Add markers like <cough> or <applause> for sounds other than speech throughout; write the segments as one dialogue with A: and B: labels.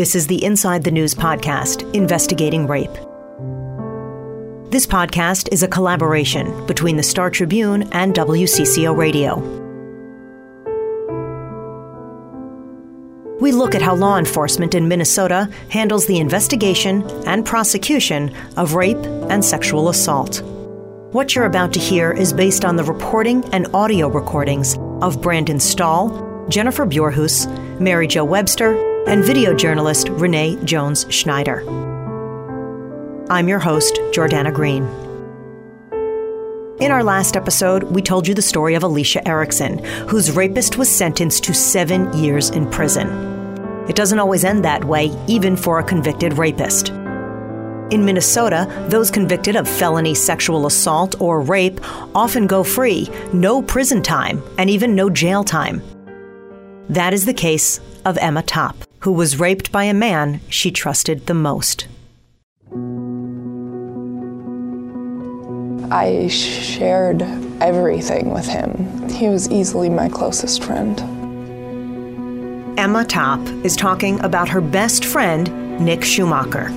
A: This is the Inside the News podcast, Investigating Rape. This podcast is a collaboration between the Star Tribune and WCCO Radio. We look at how law enforcement in Minnesota handles the investigation and prosecution of rape and sexual assault. What you're about to hear is based on the reporting and audio recordings of Brandon Stahl, Jennifer Bjorhus, Mary Jo Webster, and video journalist Renee Jones Schneider. I'm your host, Jordana Green. In our last episode, we told you the story of Alicia Erickson, whose rapist was sentenced to seven years in prison. It doesn't always end that way, even for a convicted rapist. In Minnesota, those convicted of felony sexual assault or rape often go free, no prison time, and even no jail time. That is the case of Emma Topp, who was raped by a man she trusted the most.
B: I shared everything with him. He was easily my closest friend.
A: Emma Topp is talking about her best friend, Nick Schumacher.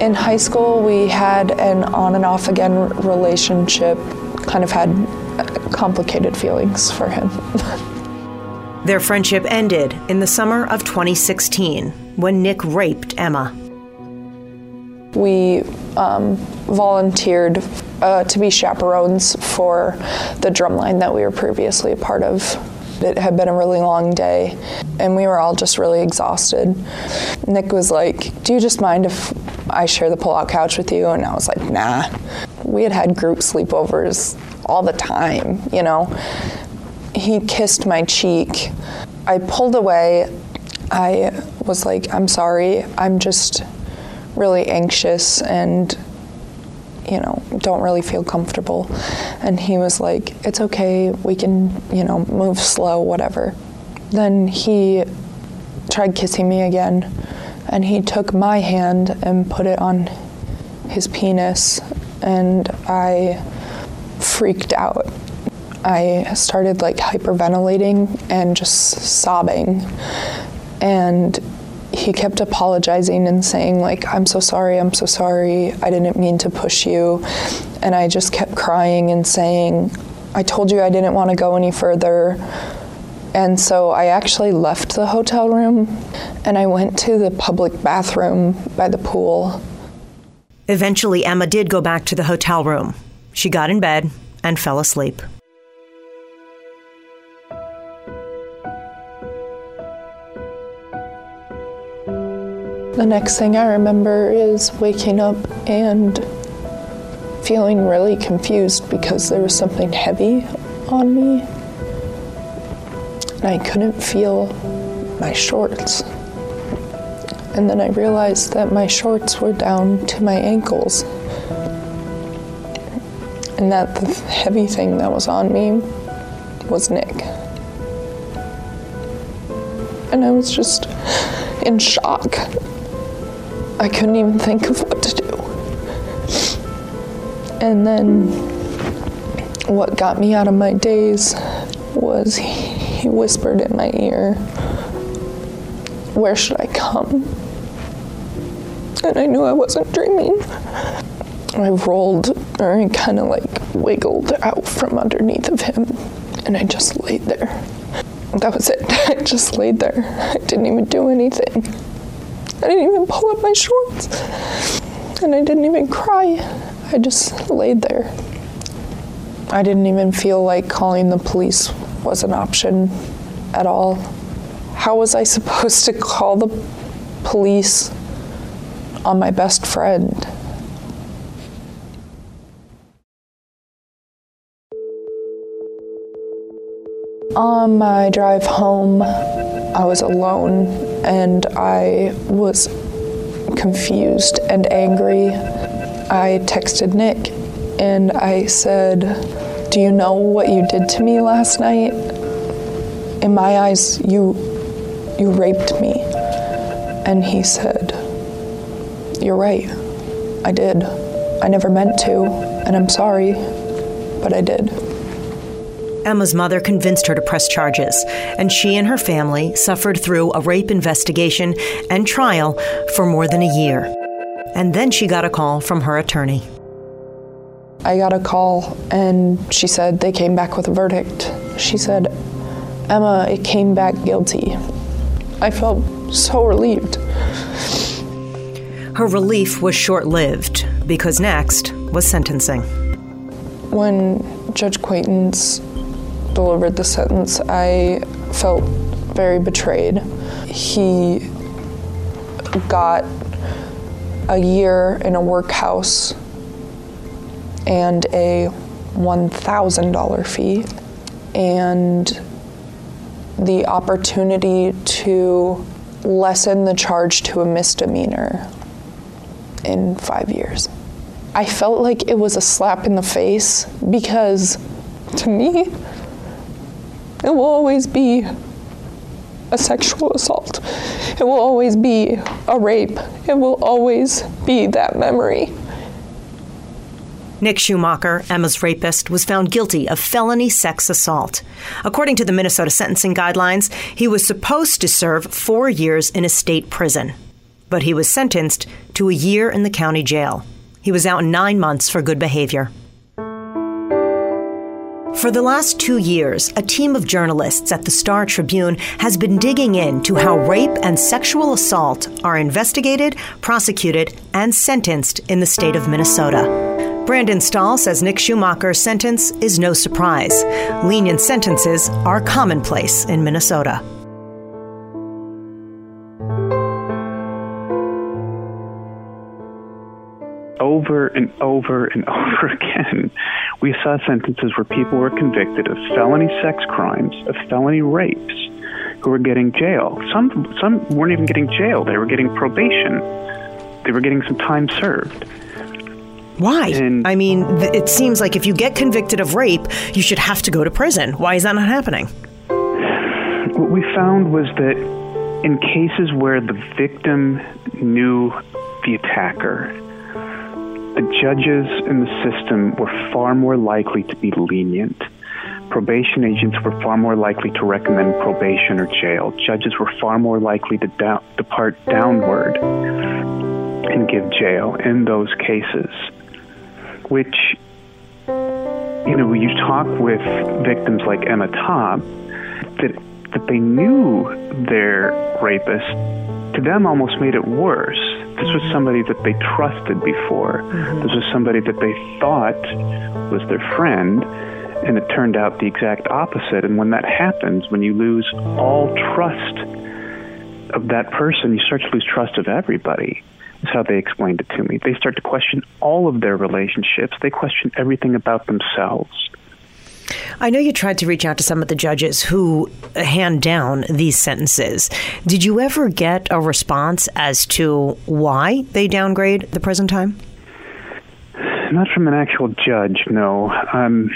B: In high school, we had an on and off again relationship, kind of had uh, complicated feelings for him. <laughs>
A: Their friendship ended in the summer of 2016 when Nick raped Emma.
B: We um, volunteered uh, to be chaperones for the drumline that we were previously a part of. It had been a really long day, and we were all just really exhausted. Nick was like, Do you just mind if I share the pull out couch with you? And I was like, Nah. We had had group sleepovers all the time, you know. He kissed my cheek. I pulled away. I was like, I'm sorry. I'm just really anxious and you know don't really feel comfortable and he was like it's okay we can you know move slow whatever then he tried kissing me again and he took my hand and put it on his penis and i freaked out i started like hyperventilating and just sobbing and he kept apologizing and saying like i'm so sorry i'm so sorry i didn't mean to push you and i just kept crying and saying i told you i didn't want to go any further and so i actually left the hotel room and i went to the public bathroom by the pool
A: Eventually, Emma did go back to the hotel room. She got in bed and fell asleep.
B: The next thing I remember is waking up and feeling really confused because there was something heavy on me. And I couldn't feel my shorts. And then I realized that my shorts were down to my ankles. And that the heavy thing that was on me was Nick. And I was just in shock. I couldn't even think of what to do. And then what got me out of my daze was he whispered in my ear, Where should I come? And I knew I wasn't dreaming. I rolled, or I kind of like wiggled out from underneath of him, and I just laid there. That was it. <laughs> I just laid there. I didn't even do anything. I didn't even pull up my shorts. And I didn't even cry. I just laid there. I didn't even feel like calling the police was an option at all. How was I supposed to call the police on my best friend? On my drive home, I was alone and I was confused and angry. I texted Nick and I said, Do you know what you did to me last night? In my eyes, you you raped me. And he said, You're right. I did. I never meant to, and I'm sorry, but I did.
A: Emma's mother convinced her to press charges, and she and her family suffered through a rape investigation and trial for more than a year. And then she got a call from her attorney.
B: I got a call, and she said they came back with a verdict. She said, Emma, it came back guilty. I felt so relieved.
A: Her relief was short lived because next was sentencing.
B: When Judge Quaintance delivered the sentence, I felt very betrayed. He got a year in a workhouse and a $1,000 fee and the opportunity to lessen the charge to a misdemeanor in five years. I felt like it was a slap in the face because to me, it will always be a sexual assault. It will always be a rape. It will always be that memory.
A: Nick Schumacher, Emma's rapist, was found guilty of felony sex assault. According to the Minnesota sentencing guidelines, he was supposed to serve four years in a state prison, but he was sentenced to a year in the county jail. He was out nine months for good behavior. For the last two years, a team of journalists at the Star Tribune has been digging into how rape and sexual assault are investigated, prosecuted, and sentenced in the state of Minnesota. Brandon Stahl says Nick Schumacher's sentence is no surprise. Lenient sentences are commonplace in Minnesota.
C: Over and over and <laughs> over again, we saw sentences where people were convicted of felony sex crimes, of felony rapes, who were getting jail. Some some weren't even getting jail; they were getting probation. They were getting some time served.
A: Why? And I mean, th- it seems like if you get convicted of rape, you should have to go to prison. Why is that not happening?
C: What we found was that in cases where the victim knew the attacker, the judges in the system were far more likely to be lenient. Probation agents were far more likely to recommend probation or jail. Judges were far more likely to depart downward and give jail in those cases which, you know, when you talk with victims like Emma Topp, that, that they knew their rapist, to them almost made it worse. This was somebody that they trusted before. Mm-hmm. This was somebody that they thought was their friend, and it turned out the exact opposite. And when that happens, when you lose all trust of that person, you start to lose trust of everybody is how they explained it to me. They start to question all of their relationships. They question everything about themselves.
A: I know you tried to reach out to some of the judges who hand down these sentences. Did you ever get a response as to why they downgrade the prison time?
C: Not from an actual judge, no. Um,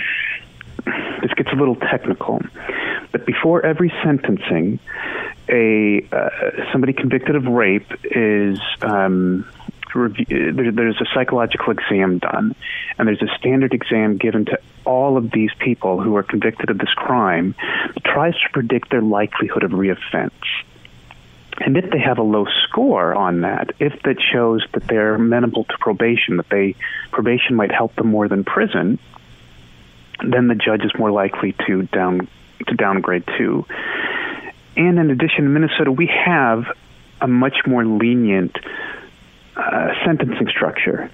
C: this gets a little technical. But before every sentencing, a uh, somebody convicted of rape is um, review, there, there's a psychological exam done, and there's a standard exam given to all of these people who are convicted of this crime that tries to predict their likelihood of reoffense. And if they have a low score on that, if that shows that they're amenable to probation, that they probation might help them more than prison, then the judge is more likely to down to downgrade too. And in addition, in Minnesota, we have a much more lenient uh, sentencing structure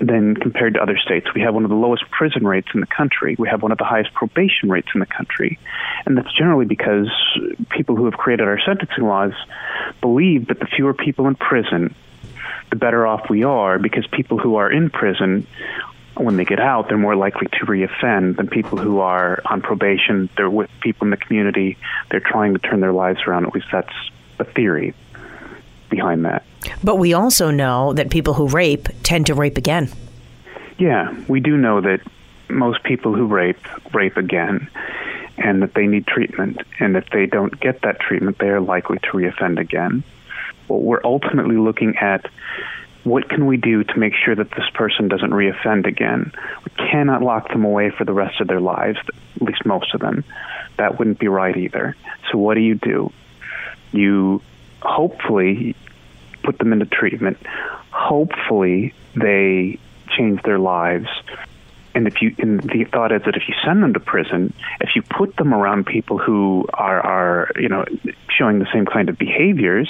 C: than compared to other states. We have one of the lowest prison rates in the country. We have one of the highest probation rates in the country. And that's generally because people who have created our sentencing laws believe that the fewer people in prison, the better off we are because people who are in prison when they get out, they're more likely to reoffend than people who are on probation. They're with people in the community. They're trying to turn their lives around. At least that's the theory behind that.
A: But we also know that people who rape tend to rape again.
C: Yeah, we do know that most people who rape rape again and that they need treatment. And if they don't get that treatment, they are likely to reoffend again. What we're ultimately looking at what can we do to make sure that this person doesn't reoffend again? We cannot lock them away for the rest of their lives, at least most of them. That wouldn't be right either. So, what do you do? You hopefully put them into treatment. Hopefully, they change their lives. And if you, and the thought is that if you send them to prison, if you put them around people who are, are, you know, showing the same kind of behaviors,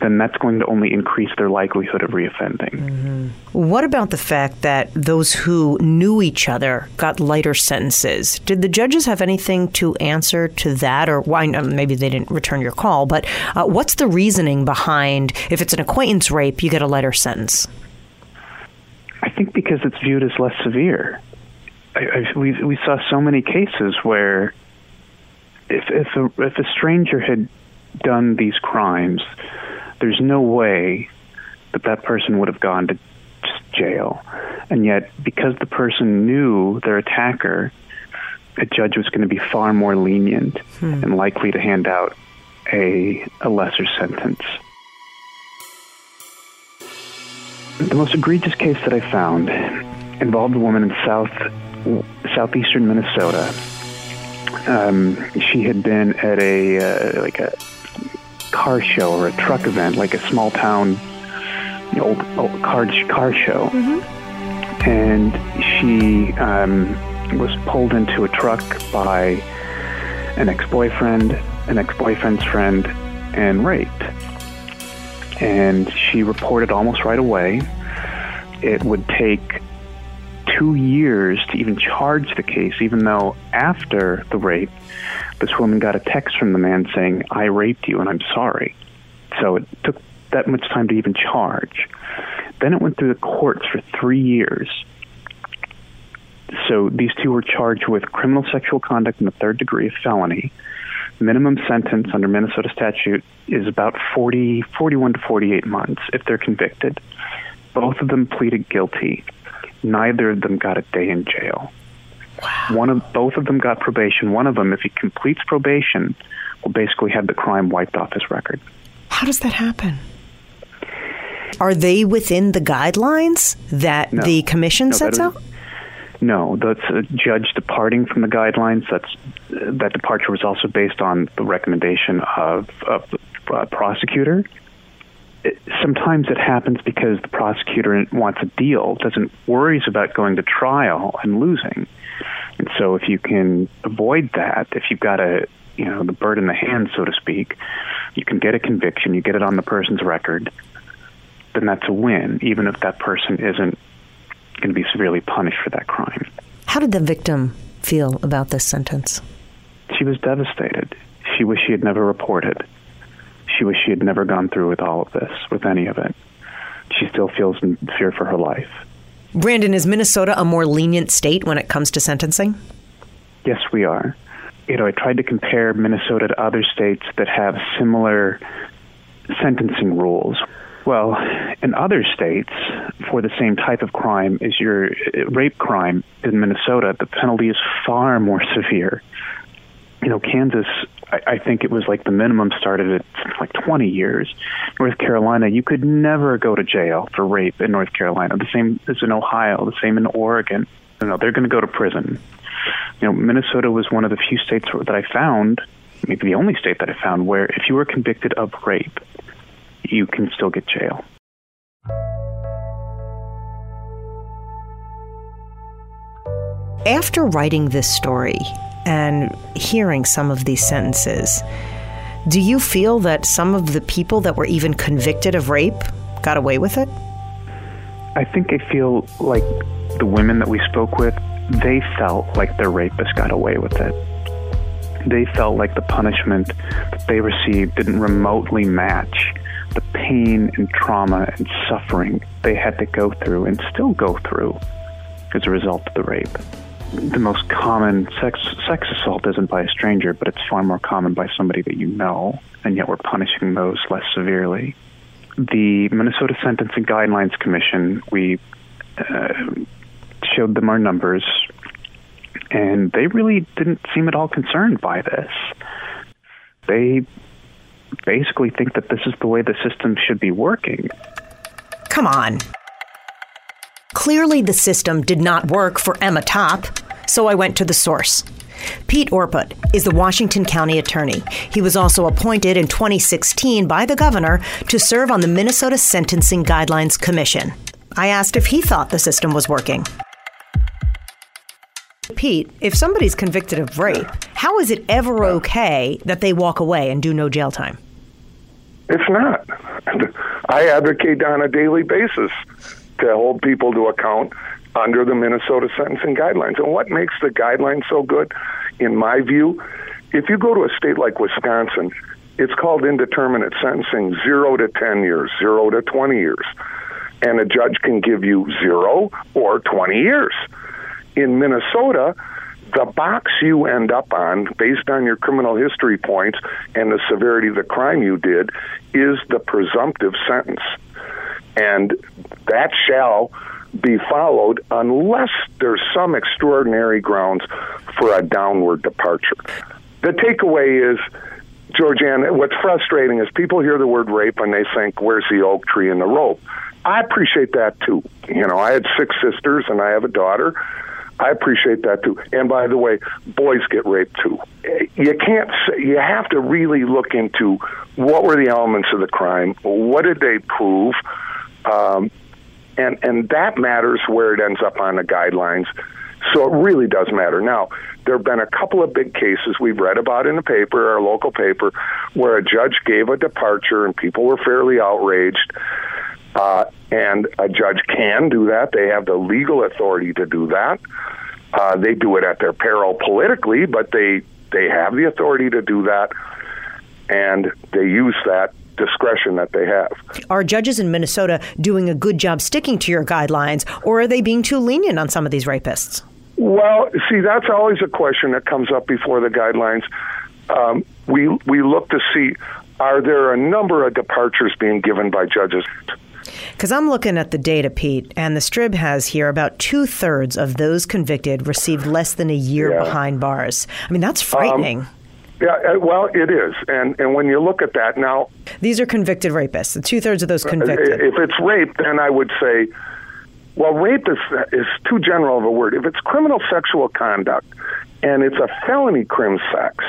C: then that's going to only increase their likelihood of reoffending.
A: Mm-hmm. What about the fact that those who knew each other got lighter sentences? Did the judges have anything to answer to that, or why? Maybe they didn't return your call, but uh, what's the reasoning behind if it's an acquaintance rape, you get a lighter sentence?
C: I think because it's viewed as less severe. I, I, we we saw so many cases where if if a, if a stranger had done these crimes there's no way that that person would have gone to jail. And yet, because the person knew their attacker, a judge was going to be far more lenient hmm. and likely to hand out a, a lesser sentence. The most egregious case that I found involved a woman in south southeastern Minnesota. Um, she had been at a uh, like a car show or a truck event, like a small town old, old car car show, mm-hmm. and she um, was pulled into a truck by an ex-boyfriend, an ex-boyfriend's friend, and raped. And she reported almost right away. It would take two years to even charge the case, even though after the rape, this woman got a text from the man saying, I raped you and I'm sorry. So it took that much time to even charge. Then it went through the courts for three years. So these two were charged with criminal sexual conduct in the third degree of felony. Minimum sentence under Minnesota statute is about 40, 41 to 48 months if they're convicted. Both of them pleaded guilty. Neither of them got a day in jail. Wow. One of both of them got probation. One of them, if he completes probation, will basically have the crime wiped off his record.
A: How does that happen? Are they within the guidelines that no. the commission
C: no,
A: sets
C: out? No, that's a judge departing from the guidelines. That's that departure was also based on the recommendation of, of the uh, prosecutor. It, sometimes it happens because the prosecutor wants a deal, doesn't worries about going to trial and losing. And so if you can avoid that, if you've got a you know the bird in the hand, so to speak, you can get a conviction, you get it on the person's record, then that's a win, even if that person isn't going to be severely punished for that crime.
A: How did the victim feel about this sentence?
C: She was devastated. She wished she had never reported. She wished she had never gone through with all of this, with any of it. She still feels in fear for her life.
A: Brandon, is Minnesota a more lenient state when it comes to sentencing?
C: Yes, we are. You know, I tried to compare Minnesota to other states that have similar sentencing rules. Well, in other states, for the same type of crime as your uh, rape crime in Minnesota, the penalty is far more severe. You know, Kansas I, I think it was like the minimum started at like 20 years. North Carolina, you could never go to jail for rape in North Carolina. The same as in Ohio, the same in Oregon. You know, they're going to go to prison. You know, Minnesota was one of the few states that I found, maybe the only state that I found, where if you were convicted of rape, you can still get jail.
A: After writing this story, and hearing some of these sentences, do you feel that some of the people that were even convicted of rape got away with it?
C: I think I feel like the women that we spoke with, they felt like their rapist got away with it. They felt like the punishment that they received didn't remotely match the pain and trauma and suffering they had to go through and still go through as a result of the rape the most common sex sex assault isn't by a stranger, but it's far more common by somebody that you know, and yet we're punishing those less severely. The Minnesota Sentencing Guidelines Commission, we uh, showed them our numbers, and they really didn't seem at all concerned by this. They basically think that this is the way the system should be working
A: come on. Clearly, the system did not work for Emma Topp, so I went to the source. Pete Orput is the Washington County Attorney. He was also appointed in 2016 by the governor to serve on the Minnesota Sentencing Guidelines Commission. I asked if he thought the system was working. Pete, if somebody's convicted of rape, how is it ever okay that they walk away and do no jail time?
D: It's not. <laughs> I advocate on a daily basis to hold people to account under the Minnesota sentencing guidelines. And what makes the guidelines so good, in my view, if you go to a state like Wisconsin, it's called indeterminate sentencing, zero to 10 years, zero to 20 years. And a judge can give you zero or 20 years. In Minnesota, the box you end up on, based on your criminal history points and the severity of the crime you did, is the presumptive sentence. And that shall be followed unless there's some extraordinary grounds for a downward departure. The takeaway is, Jordana, what's frustrating is people hear the word rape and they think, where's the oak tree and the rope? I appreciate that too. You know, I had six sisters and I have a daughter. I appreciate that too. And by the way, boys get raped too. You can't say, you have to really look into what were the elements of the crime, what did they prove, um, and and that matters where it ends up on the guidelines. So it really does matter. Now, there have been a couple of big cases we've read about in the paper, our local paper, where a judge gave a departure and people were fairly outraged. Uh, and a judge can do that. They have the legal authority to do that. Uh, they do it at their peril politically, but they they have the authority to do that, and they use that discretion that they have.
A: Are judges in Minnesota doing a good job sticking to your guidelines, or are they being too lenient on some of these rapists?
D: Well, see, that's always a question that comes up before the guidelines. Um, we we look to see are there a number of departures being given by judges.
A: Because I'm looking at the data, Pete, and the Strib has here about two thirds of those convicted received less than a year yeah. behind bars. I mean, that's frightening. Um,
D: yeah, uh, well, it is, and and when you look at that now,
A: these are convicted rapists. Two thirds of those uh, convicted.
D: If it's rape, then I would say, well, rape is is too general of a word. If it's criminal sexual conduct, and it's a felony crim sex,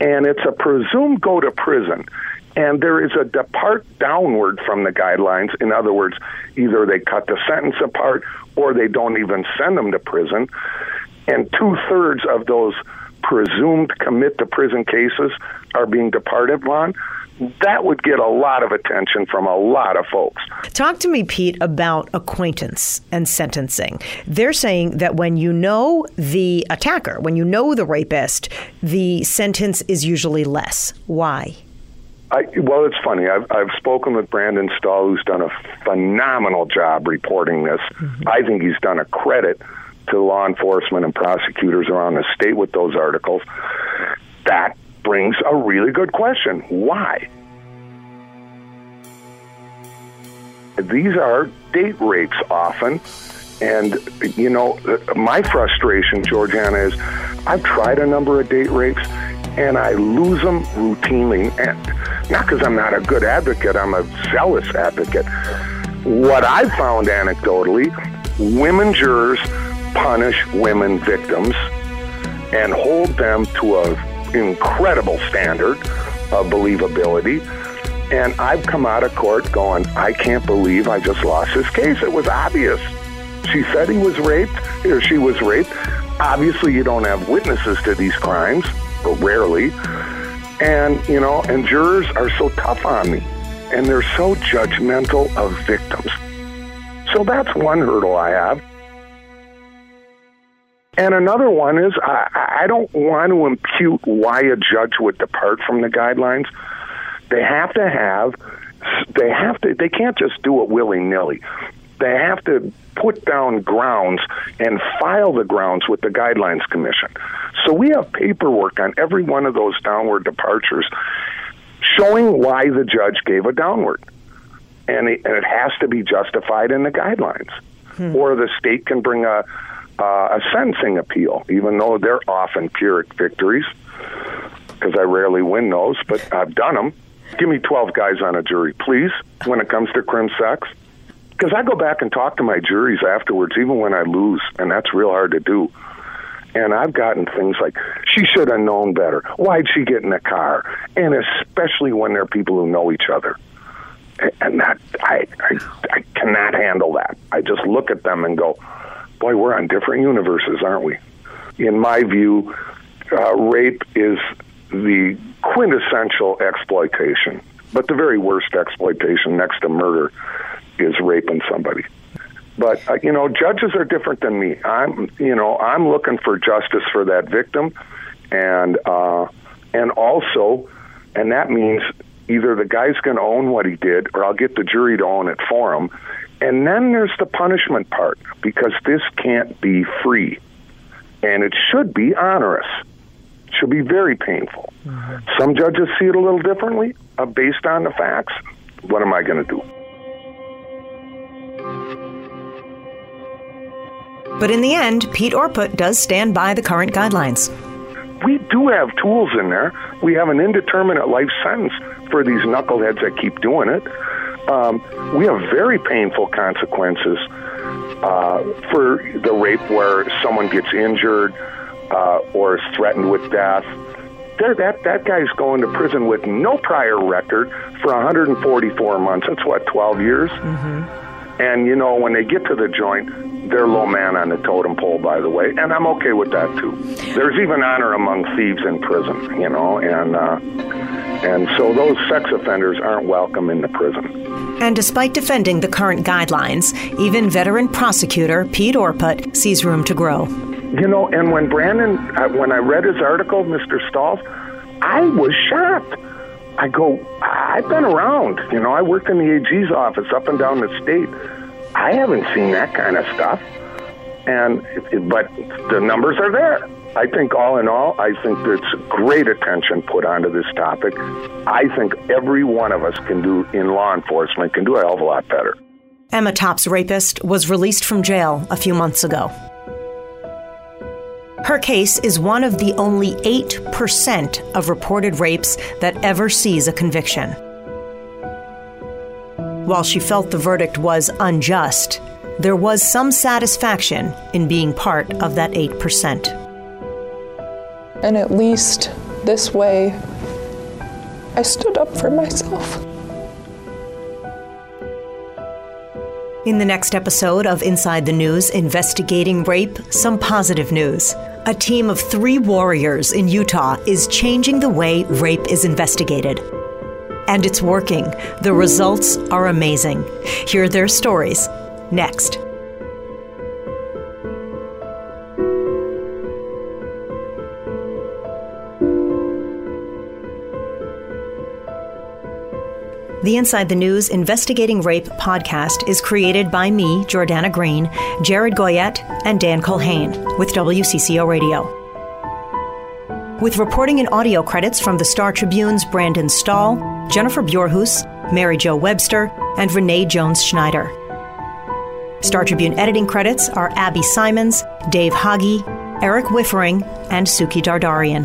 D: and it's a presumed go to prison, and there is a depart downward from the guidelines. In other words, either they cut the sentence apart or they don't even send them to prison, and two thirds of those presumed commit to prison cases are being departed on, that would get a lot of attention from a lot of folks.
A: Talk to me, Pete, about acquaintance and sentencing. They're saying that when you know the attacker, when you know the rapist, the sentence is usually less. Why?
D: I, well, it's funny. I've, I've spoken with Brandon Stahl, who's done a phenomenal job reporting this. Mm-hmm. I think he's done a credit to law enforcement and prosecutors around the state with those articles, that brings a really good question. Why? These are date rapes often. And, you know, my frustration, Jordana, is I've tried a number of date rapes and I lose them routinely. And not because I'm not a good advocate, I'm a zealous advocate. What I've found anecdotally, women jurors punish women victims and hold them to an incredible standard of believability. And I've come out of court going, I can't believe I just lost this case. It was obvious. She said he was raped, or she was raped. Obviously, you don't have witnesses to these crimes, or rarely. And, you know, and jurors are so tough on me, and they're so judgmental of victims. So that's one hurdle I have. And another one is I, I don't want to impute why a judge would depart from the guidelines. They have to have, they have to, they can't just do it willy nilly. They have to put down grounds and file the grounds with the Guidelines Commission. So we have paperwork on every one of those downward departures showing why the judge gave a downward. And it, and it has to be justified in the guidelines. Hmm. Or the state can bring a, uh, a sentencing appeal, even though they're often Pyrrhic victories, because I rarely win those, but I've done them. Give me 12 guys on a jury, please, when it comes to crim sex. Because I go back and talk to my juries afterwards, even when I lose, and that's real hard to do. And I've gotten things like, she should have known better. Why'd she get in the car? And especially when they're people who know each other. And that, I, I, I cannot handle that. I just look at them and go, boy, we're on different universes, aren't we? In my view, uh, rape is the quintessential exploitation, but the very worst exploitation next to murder is raping somebody. But uh, you know, judges are different than me. I'm, you know, I'm looking for justice for that victim, and uh, and also, and that means either the guy's going to own what he did, or I'll get the jury to own it for him. And then there's the punishment part because this can't be free, and it should be onerous. It should be very painful. Mm-hmm. Some judges see it a little differently, uh, based on the facts. What am I going to do?
A: But in the end, Pete Orput does stand by the current guidelines.
D: We do have tools in there. We have an indeterminate life sentence for these knuckleheads that keep doing it. Um, we have very painful consequences uh, for the rape where someone gets injured uh, or is threatened with death. There, that that guy's going to prison with no prior record for 144 months. That's what 12 years. Mm-hmm. And you know when they get to the joint, they're low man on the totem pole, by the way, and I'm okay with that too. There's even honor among thieves in prison, you know, and uh, and so those sex offenders aren't welcome in the prison.
A: And despite defending the current guidelines, even veteran prosecutor Pete Orput sees room to grow.
D: You know, and when Brandon, uh, when I read his article, Mr. Stahl's, I was shocked. I go, I've been around. You know, I worked in the AG's office up and down the state I haven't seen that kind of stuff. And but the numbers are there. I think all in all, I think there's great attention put onto this topic. I think every one of us can do in law enforcement can do a hell of a lot better.
A: Emma Topp's rapist was released from jail a few months ago. Her case is one of the only 8% of reported rapes that ever sees a conviction. While she felt the verdict was unjust, there was some satisfaction in being part of that 8%.
B: And at least this way, I stood up for myself.
A: In the next episode of Inside the News, investigating rape, some positive news. A team of three warriors in Utah is changing the way rape is investigated and it's working. The results are amazing. Hear their stories next. The Inside the News Investigating Rape podcast is created by me, Jordana Green, Jared Goyette, and Dan Culhane with WCCO Radio with reporting and audio credits from the Star Tribune's Brandon Stahl, Jennifer Bjorhus, Mary Jo Webster, and Renee Jones Schneider. Star Tribune editing credits are Abby Simons, Dave Hage, Eric Wieffering, and Suki Dardarian.